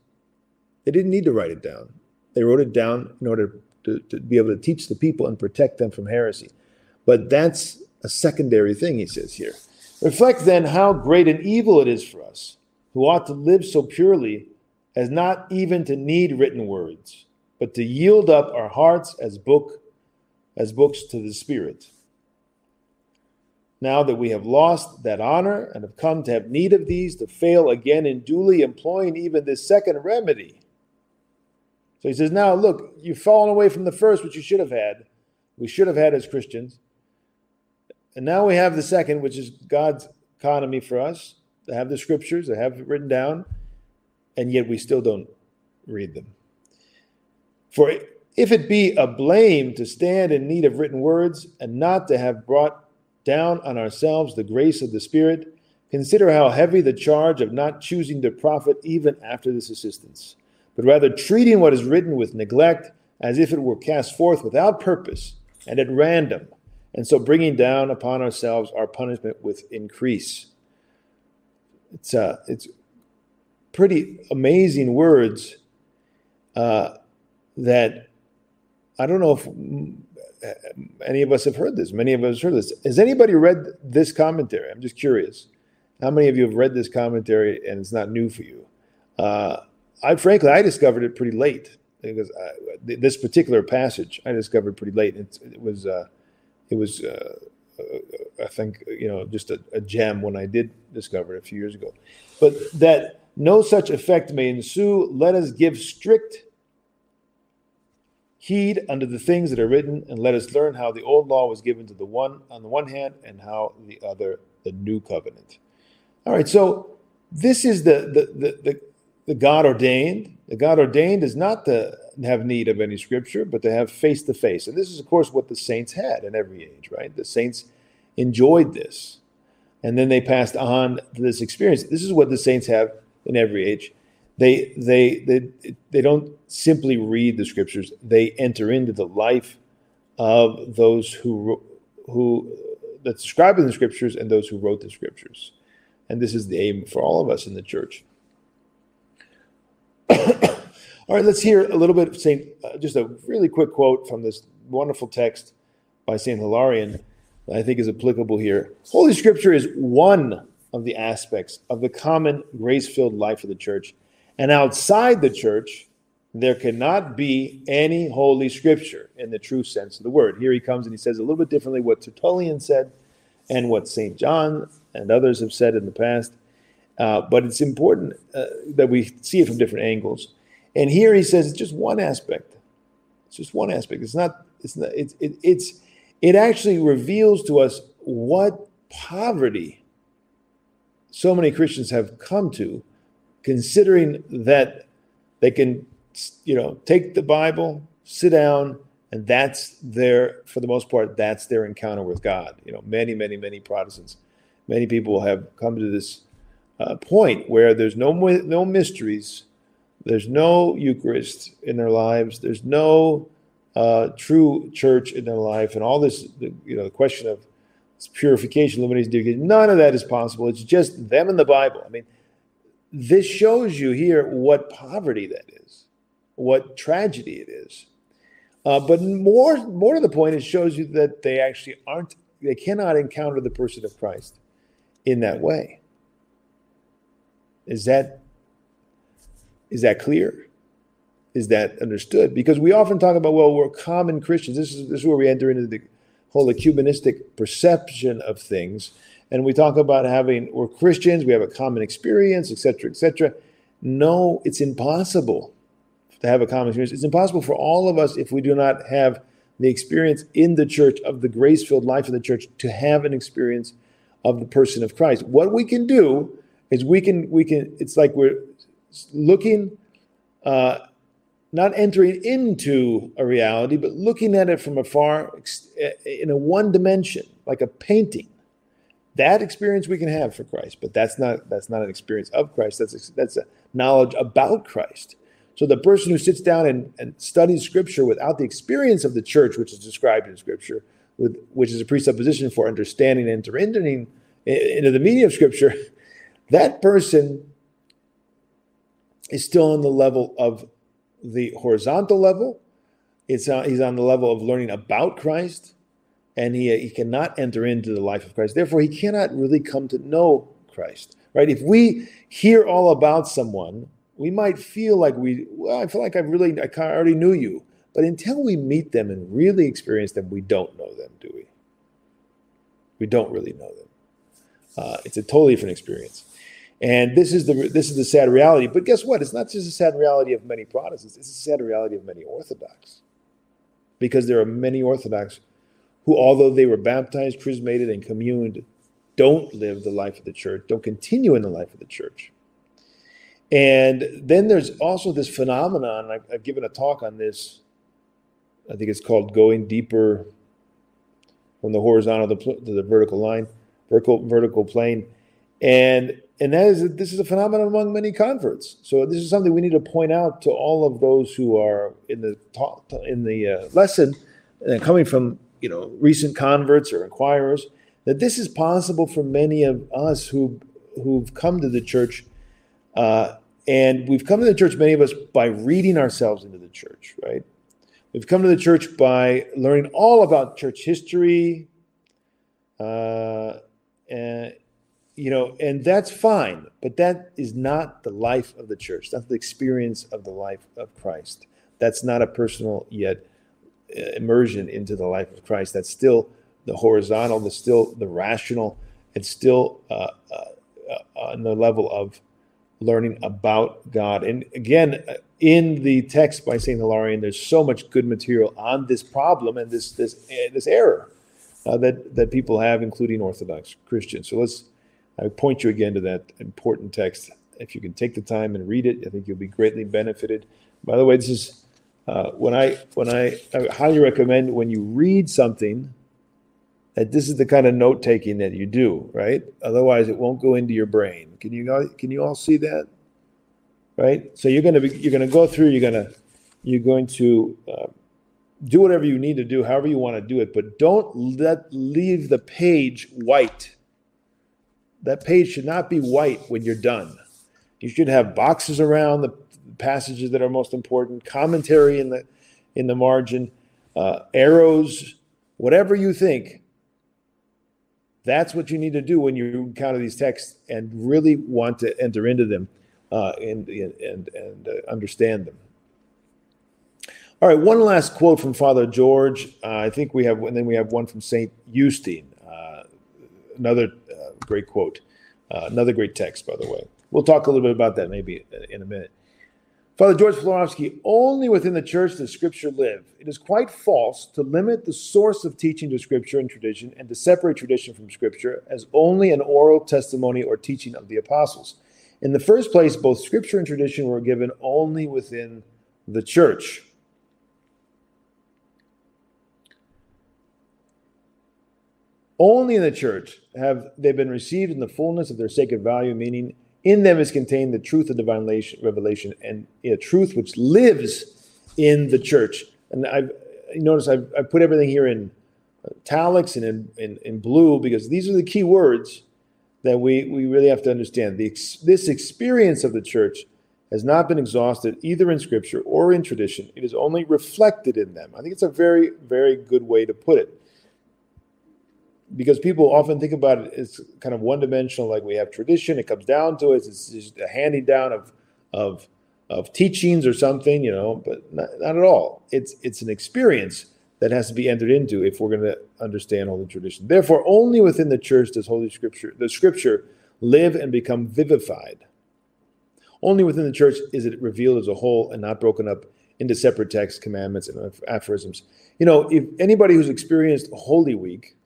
they didn't need to write it down. They wrote it down in order to, to be able to teach the people and protect them from heresy. But that's a secondary thing, he says here. Reflect then how great an evil it is for us, who ought to live so purely as not even to need written words, but to yield up our hearts as book as books to the Spirit. Now that we have lost that honor and have come to have need of these, to fail again in duly employing even this second remedy. So he says, Now look, you've fallen away from the first, which you should have had. We should have had as Christians. And now we have the second, which is God's economy for us to have the scriptures, to have it written down, and yet we still don't read them. For if it be a blame to stand in need of written words and not to have brought down on ourselves the grace of the Spirit, consider how heavy the charge of not choosing to profit even after this assistance, but rather treating what is written with neglect as if it were cast forth without purpose and at random and so bringing down upon ourselves our punishment with increase. It's uh, it's pretty amazing words uh, that I don't know if any of us have heard this. Many of us heard this. Has anybody read this commentary? I'm just curious. How many of you have read this commentary and it's not new for you? Uh, I frankly, I discovered it pretty late because I, this particular passage I discovered pretty late. It, it was uh, it was, uh, uh, I think, you know, just a, a, gem when I did discover it a few years ago. But that no such effect may ensue, let us give strict heed unto the things that are written, and let us learn how the old law was given to the one on the one hand, and how the other the new covenant. All right, so this is the the the, the the God ordained. The God ordained is not to have need of any scripture, but to have face to face. And this is, of course, what the saints had in every age, right? The saints enjoyed this. And then they passed on this experience. This is what the saints have in every age. They, they, they, they don't simply read the scriptures, they enter into the life of those who, who that describe in the scriptures and those who wrote the scriptures. And this is the aim for all of us in the church. all right, let's hear a little bit of Saint, uh, just a really quick quote from this wonderful text by Saint Hilarion that I think is applicable here. Holy Scripture is one of the aspects of the common grace-filled life of the church, and outside the church, there cannot be any holy scripture in the true sense of the word. Here he comes and he says a little bit differently what Tertullian said and what St. John and others have said in the past. Uh, but it's important uh, that we see it from different angles. And here he says it's just one aspect. It's just one aspect. It's not. It's not. It's it, it's it actually reveals to us what poverty so many Christians have come to, considering that they can, you know, take the Bible, sit down, and that's their, for the most part, that's their encounter with God. You know, many, many, many Protestants, many people have come to this uh, point where there's no no mysteries, there's no Eucharist in their lives, there's no uh, true church in their life, and all this, you know, the question of purification, illumination, none of that is possible. It's just them and the Bible. I mean, this shows you here what poverty that is, what tragedy it is. Uh, but more, more to the point, it shows you that they actually aren't, they cannot encounter the person of Christ in that way. Is that is that clear? Is that understood? Because we often talk about, well, we're common Christians. This is this is where we enter into the whole ecumenistic perception of things, and we talk about having we're Christians, we have a common experience, etc., etc. No, it's impossible to have a common experience. It's impossible for all of us if we do not have the experience in the church of the grace-filled life of the church to have an experience of the person of Christ. What we can do is we can we can. It's like we're looking, uh, not entering into a reality, but looking at it from afar in a one dimension, like a painting. That experience we can have for Christ, but that's not that's not an experience of Christ. That's a, that's a knowledge about Christ. So the person who sits down and, and studies Scripture without the experience of the church, which is described in Scripture, with which is a presupposition for understanding and entering into the meaning of Scripture, that person is still on the level of the horizontal level. It's uh, he's on the level of learning about Christ, and he he cannot enter into the life of Christ. Therefore, he cannot really come to know Christ. Right? If we hear all about someone, we might feel like we. Well, I feel like I really I already knew you, but until we meet them and really experience them, we don't know them, do we? We don't really know them. Uh, it's a totally different experience. And this is the this is the sad reality. But guess what? It's not just a sad reality of many Protestants. It's a sad reality of many Orthodox, because there are many Orthodox who, although they were baptized, chrismated, and communed, don't live the life of the church, don't continue in the life of the church. And then there's also this phenomenon. I've, I've given a talk on this. I think it's called "Going Deeper from the Horizontal to the Vertical Line, Vertical Vertical Plane," and and that is this is a phenomenon among many converts. So this is something we need to point out to all of those who are in the talk, in the uh, lesson, uh, coming from you know recent converts or inquirers, that this is possible for many of us who who've come to the church, uh, and we've come to the church. Many of us by reading ourselves into the church, right? We've come to the church by learning all about church history. Uh, and you know, and that's fine, but that is not the life of the church. That's the experience of the life of Christ. That's not a personal yet uh, immersion into the life of Christ. That's still the horizontal, the still the rational. It's still uh, uh, uh, on the level of learning about God. And again, uh, in the text by Saint Hilarion, there's so much good material on this problem and this this uh, this error that that people have, including Orthodox Christians. So let's I point you again to that important text if you can take the time and read it, I think you'll be greatly benefited. By the way, this is uh, when I when I, I highly recommend when you read something that this is the kind of note taking that you do, right? Otherwise, it won't go into your brain. Can you can you all see that? Right. So you're gonna be you're gonna go through. You're gonna you're going to uh, do whatever you need to do, however you want to do it, but don't let leave the page white. That page should not be white when you're done. You should have boxes around the passages that are most important, commentary in the in the margin, uh, arrows, whatever you think. That's what you need to do when you encounter these texts and really want to enter into them uh, and and and uh, understand them. All right, one last quote from Father George. Uh, I think we have, and then we have one from Saint Justin. Uh, another great quote, uh, another great text, by the way. We'll talk a little bit about that maybe in a minute. Father George Florovsky, only within the church does Scripture live. It is quite false to limit the source of teaching to Scripture and tradition and to separate tradition from Scripture as only an oral testimony or teaching of the apostles. In the first place, both Scripture and tradition were given only within the church. Only in the church have they been received in the fullness of their sacred value, meaning in them is contained the truth of divine revelation and a truth which lives in the church. And I've you notice I've, I've put everything here in italics and in, in, in, blue because these are the key words that we, we really have to understand. The, this experience of the church has not been exhausted either in scripture or in tradition. It is only reflected in them. I think it's a very, very good way to put it because people often think about it as kind of one dimensional, like we have tradition, it comes down to it, it's just a handing down of of of teachings or something, you know, but not, not at all. It's it's an experience that has to be entered into if we're going to understand Holy Tradition. Therefore, only within the church does Holy Scripture, the Scripture, live and become vivified. Only within the church is it revealed as a whole and not broken up into separate texts, commandments, and aphorisms. You know, if anybody who's experienced Holy Week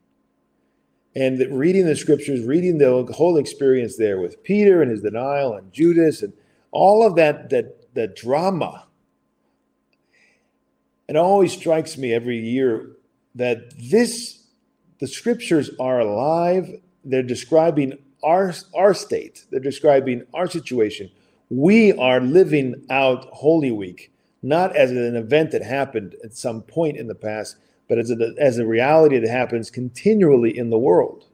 and reading the scriptures, reading the whole experience there with Peter and his denial and Judas and all of that that that drama. It always strikes me every year that this the scriptures are alive. They're describing our our state. They're describing our situation. We are living out Holy Week, not as an event that happened at some point in the past, but as a, as a reality that happens continually in the world.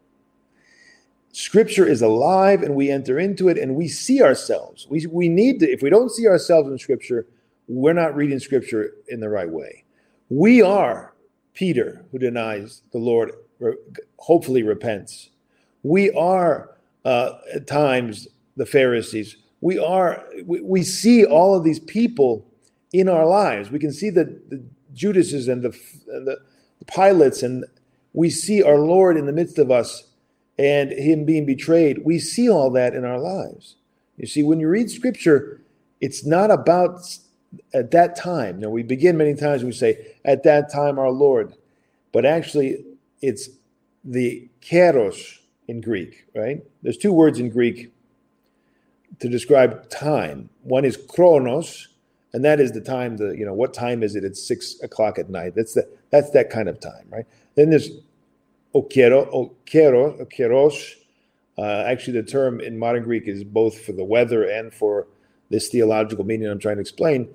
Scripture is alive and we enter into it and we see ourselves. We, we need to, if we don't see ourselves in Scripture, we're not reading Scripture in the right way. We are Peter, who denies the Lord, hopefully repents. We are uh, at times the Pharisees. We are, we, we see all of these people in our lives. We can see the, the Judases and the, and the Pilates, and we see our Lord in the midst of us and Him being betrayed. We see all that in our lives. You see, when you read Scripture, it's not about at that time. Now, we begin many times we say, at that time, our Lord. But actually, it's the kairos in Greek, right? There's two words in Greek to describe time. One is chronos, and that is the time the you know what time is it it's six o'clock at night? That's the that's that kind of time right? Then there's okero okero okeros uh, actually the term in modern greek is both for the weather and for this theological meaning i'm trying to explain.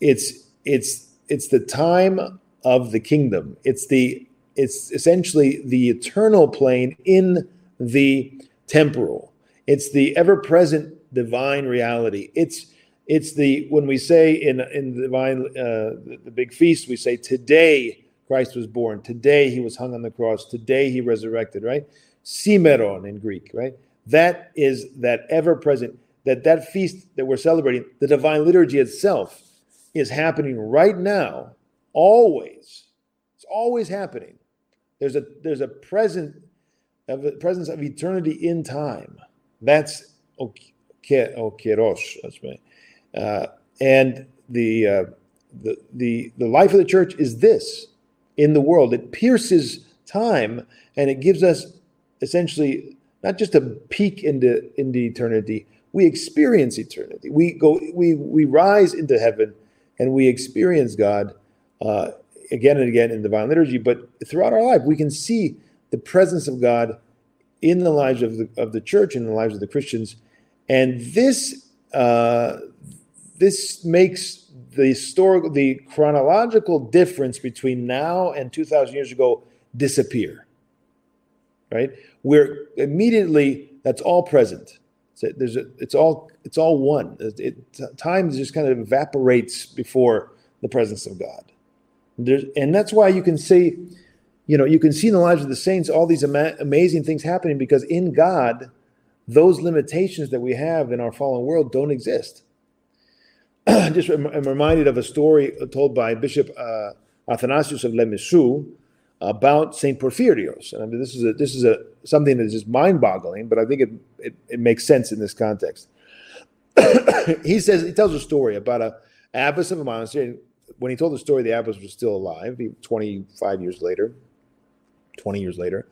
It's it's it's the time of the kingdom. It's the it's essentially the eternal plane in the temporal. It's the ever-present divine reality. It's it's the when we say in in the divine uh, the, the big feast we say today Christ was born. Today he was hung on the cross. Today he resurrected. Right? Simeron in Greek. Right? That is that ever present. That that feast that we're celebrating, the divine liturgy itself, is happening right now. Always, it's always happening. There's a there's a present of a presence of eternity in time. That's okeros. That's right. Uh, and the, uh, the, the, the life of the church is this in the world. It pierces time and it gives us essentially not just a peek into, into eternity, we experience eternity. We go, we we rise into heaven, and we experience God uh, again and again in divine liturgy. But throughout our life, we can see the presence of God in the lives of the of the church and the lives of the Christians, and this uh, this makes the historical, the chronological difference between now and two thousand years ago disappear. Right, we're immediately that's all present. So there's a, it's all it's all one. It, it, time just kind of evaporates before the presence of God. There's, and that's why you can see, you know, you can see in the lives of the saints all these ama- amazing things happening because in God, those limitations that we have in our fallen world don't exist. just I'm reminded of a story told by Bishop uh, Athanasius of Limassol about Saint Porphyrios. And I mean, this is a this is a something that's just mind-boggling, but I think it it, it makes sense in this context. he says he tells a story about a abbess of a monastery. And When he told the story, the abbess was still alive. 25 years later, 20 years later.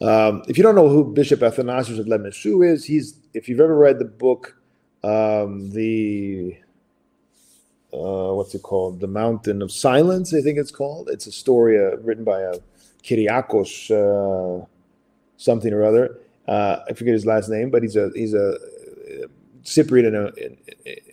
Um, if you don't know who Bishop Athanasius of Limassol is, he's if you've ever read the book, um, the uh, what's it called? The Mountain of Silence, I think it's called. It's a story uh, written by a uh, Kyriakos uh, something or other. Uh, I forget his last name, but he's a he's a Cypriot in, a, in,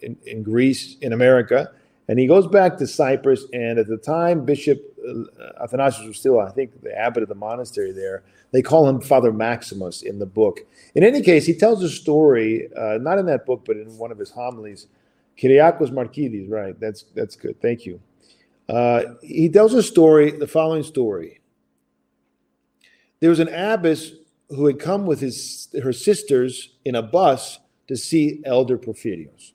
in, in, Greece, in America, and he goes back to Cyprus. And at the time, Bishop uh, Athanasius was still, I think, the abbot of the monastery there. They call him Father Maximus in the book. In any case, he tells a story, uh, not in that book, but in one of his homilies. Kyriakos Markides, right? That's that's good. Thank you. Uh, he tells a story, the following story. There was an abbess who had come with his her sisters in a bus to see Elder Porphyrios.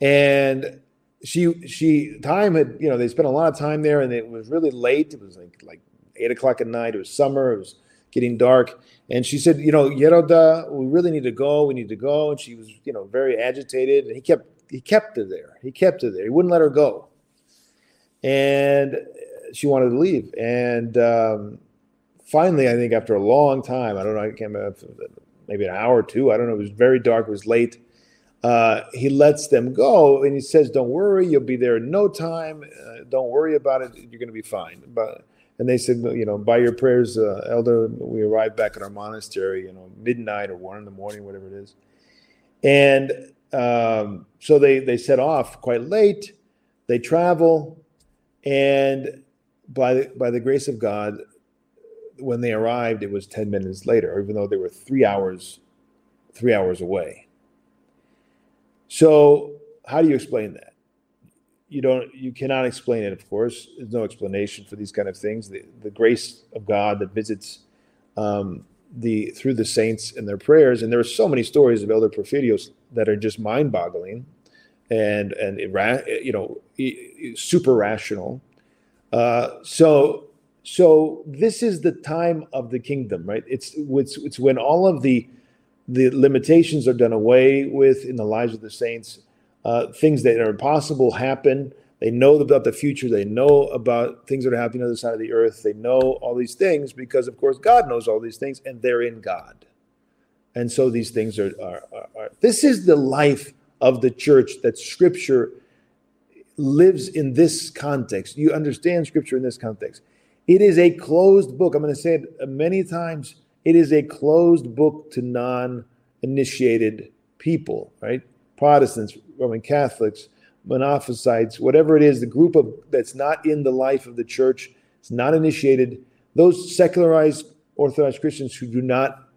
And she she time had you know they spent a lot of time there and it was really late. It was like like eight o'clock at night. It was summer. It was getting dark. And she said, you know, Yeroda, we really need to go. We need to go. And she was, you know, very agitated. And he kept he kept her there. He kept her there. He wouldn't let her go. And she wanted to leave. And um, finally, I think after a long time, I don't know, I can't remember, maybe an hour or two, I don't know, it was very dark, it was late. Uh, he lets them go and he says, Don't worry, you'll be there in no time. Uh, don't worry about it, you're going to be fine. But and they said, you know, by your prayers, uh, Elder, we arrived back at our monastery, you know, midnight or one in the morning, whatever it is. And um, so they they set off quite late. They travel, and by the, by the grace of God, when they arrived, it was 10 minutes later, even though they were three hours, three hours away. So, how do you explain that? You don't, you cannot explain it, of course. There's no explanation for these kind of things. The, the grace of God that visits um, the through the saints and their prayers, and there are so many stories of Elder Porphyrios that are just mind-boggling and and you know super rational. Uh, so so this is the time of the kingdom, right? It's it's, it's when all of the the limitations are done away with in the lives of the saints. Uh, things that are impossible happen. They know about the future. They know about things that are happening on the other side of the earth. They know all these things because, of course, God knows all these things, and they're in God. And so these things are, are, are, are this is the life of the church that Scripture lives in this context. You understand Scripture in this context. It is a closed book. I'm going to say it many times. It is a closed book to non initiated people, right? Protestants, Roman Catholics, Monophysites, whatever it is, the group of that's not in the life of the church, it's not initiated. Those secularized Orthodox Christians who do not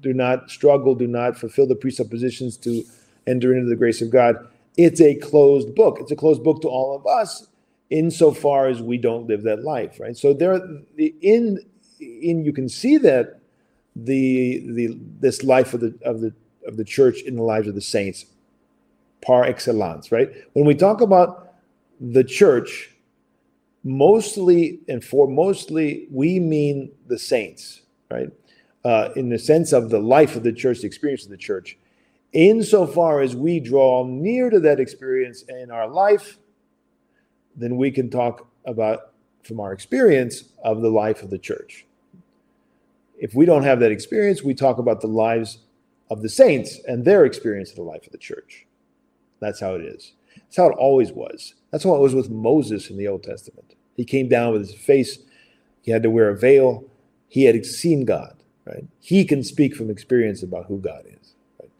do not struggle, do not fulfill the presuppositions to enter into the grace of God. It's a closed book. It's a closed book to all of us insofar as we don't live that life, right? So there, in in you can see that the the this life of the of the of the church in the lives of the saints par excellence, right? When we talk about the church, mostly and for mostly we mean the saints, right? Uh, in the sense of the life of the church, the experience of the church. Insofar as we draw near to that experience in our life, then we can talk about from our experience of the life of the church. If we don't have that experience, we talk about the lives of the saints and their experience of the life of the church. That's how it is. That's how it always was. That's how it was with Moses in the Old Testament. He came down with his face, he had to wear a veil. He had seen God, right? He can speak from experience about who God is. Right?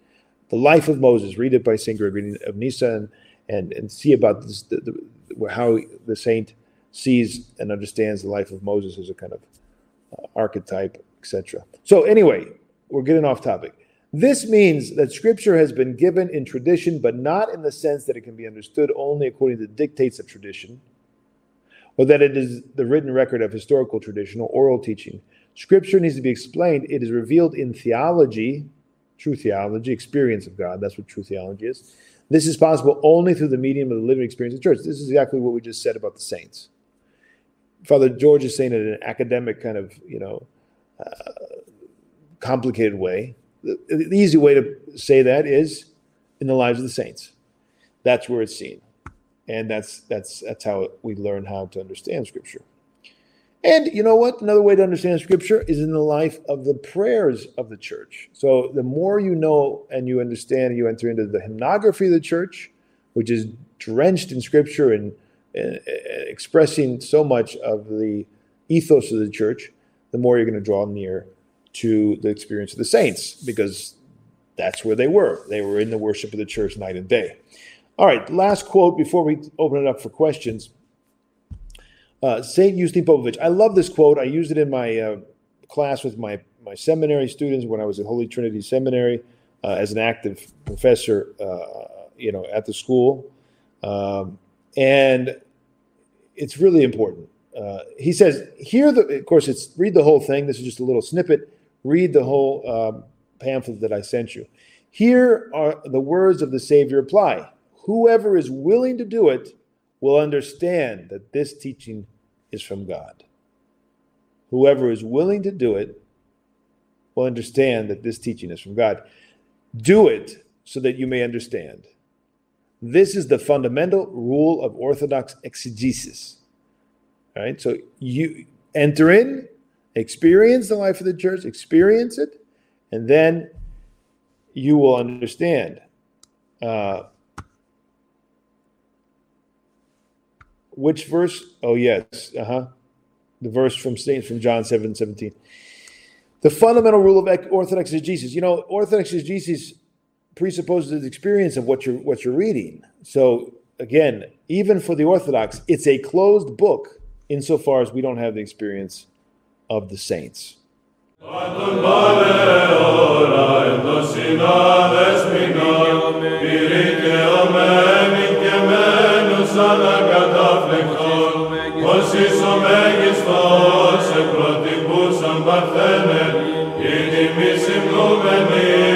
The life of Moses, read it by St. Gregory of Nyssa and, and, and see about this, the, the, how the saint sees and understands the life of Moses as a kind of uh, archetype, etc. So, anyway, we're getting off topic. This means that scripture has been given in tradition, but not in the sense that it can be understood only according to the dictates of tradition, or that it is the written record of historical tradition or oral teaching. Scripture needs to be explained. It is revealed in theology, true theology, experience of God. That's what true theology is. This is possible only through the medium of the living experience of the church. This is exactly what we just said about the saints. Father George is saying it in an academic kind of, you know, uh, complicated way the, the easy way to say that is in the lives of the saints. That's where it's seen, and that's that's that's how we learn how to understand Scripture. And you know what? Another way to understand Scripture is in the life of the prayers of the church. So the more you know and you understand, you enter into the hymnography of the church, which is drenched in Scripture and, and expressing so much of the ethos of the church. The more you're going to draw near to the experience of the saints because that's where they were. They were in the worship of the church night and day. All right, last quote before we open it up for questions. Uh, Saint Justin Popovich. I love this quote. I used it in my uh, class with my my seminary students when I was at Holy Trinity Seminary uh, as an active professor, uh, you know, at the school, um, and it's really important. Uh, he says here, the, of course, it's read the whole thing. This is just a little snippet read the whole um, pamphlet that I sent you. Here are the words of the Savior apply. Whoever is willing to do it will understand that this teaching is from God. Whoever is willing to do it will understand that this teaching is from God. Do it so that you may understand. This is the fundamental rule of Orthodox exegesis. All right, so you enter in, experience the life of the church, experience it, and then you will understand. Uh, which verse? Oh, yes. Uh huh. The verse from Saint from John 7 17. The fundamental rule of Orthodox exegesis. You know, Orthodox exegesis presupposes the experience of what you're what you're reading. So again, even for the Orthodox, it's a closed book insofar as we don't have the experience of the saints. Παρθένε, η τιμή συμπλούμενη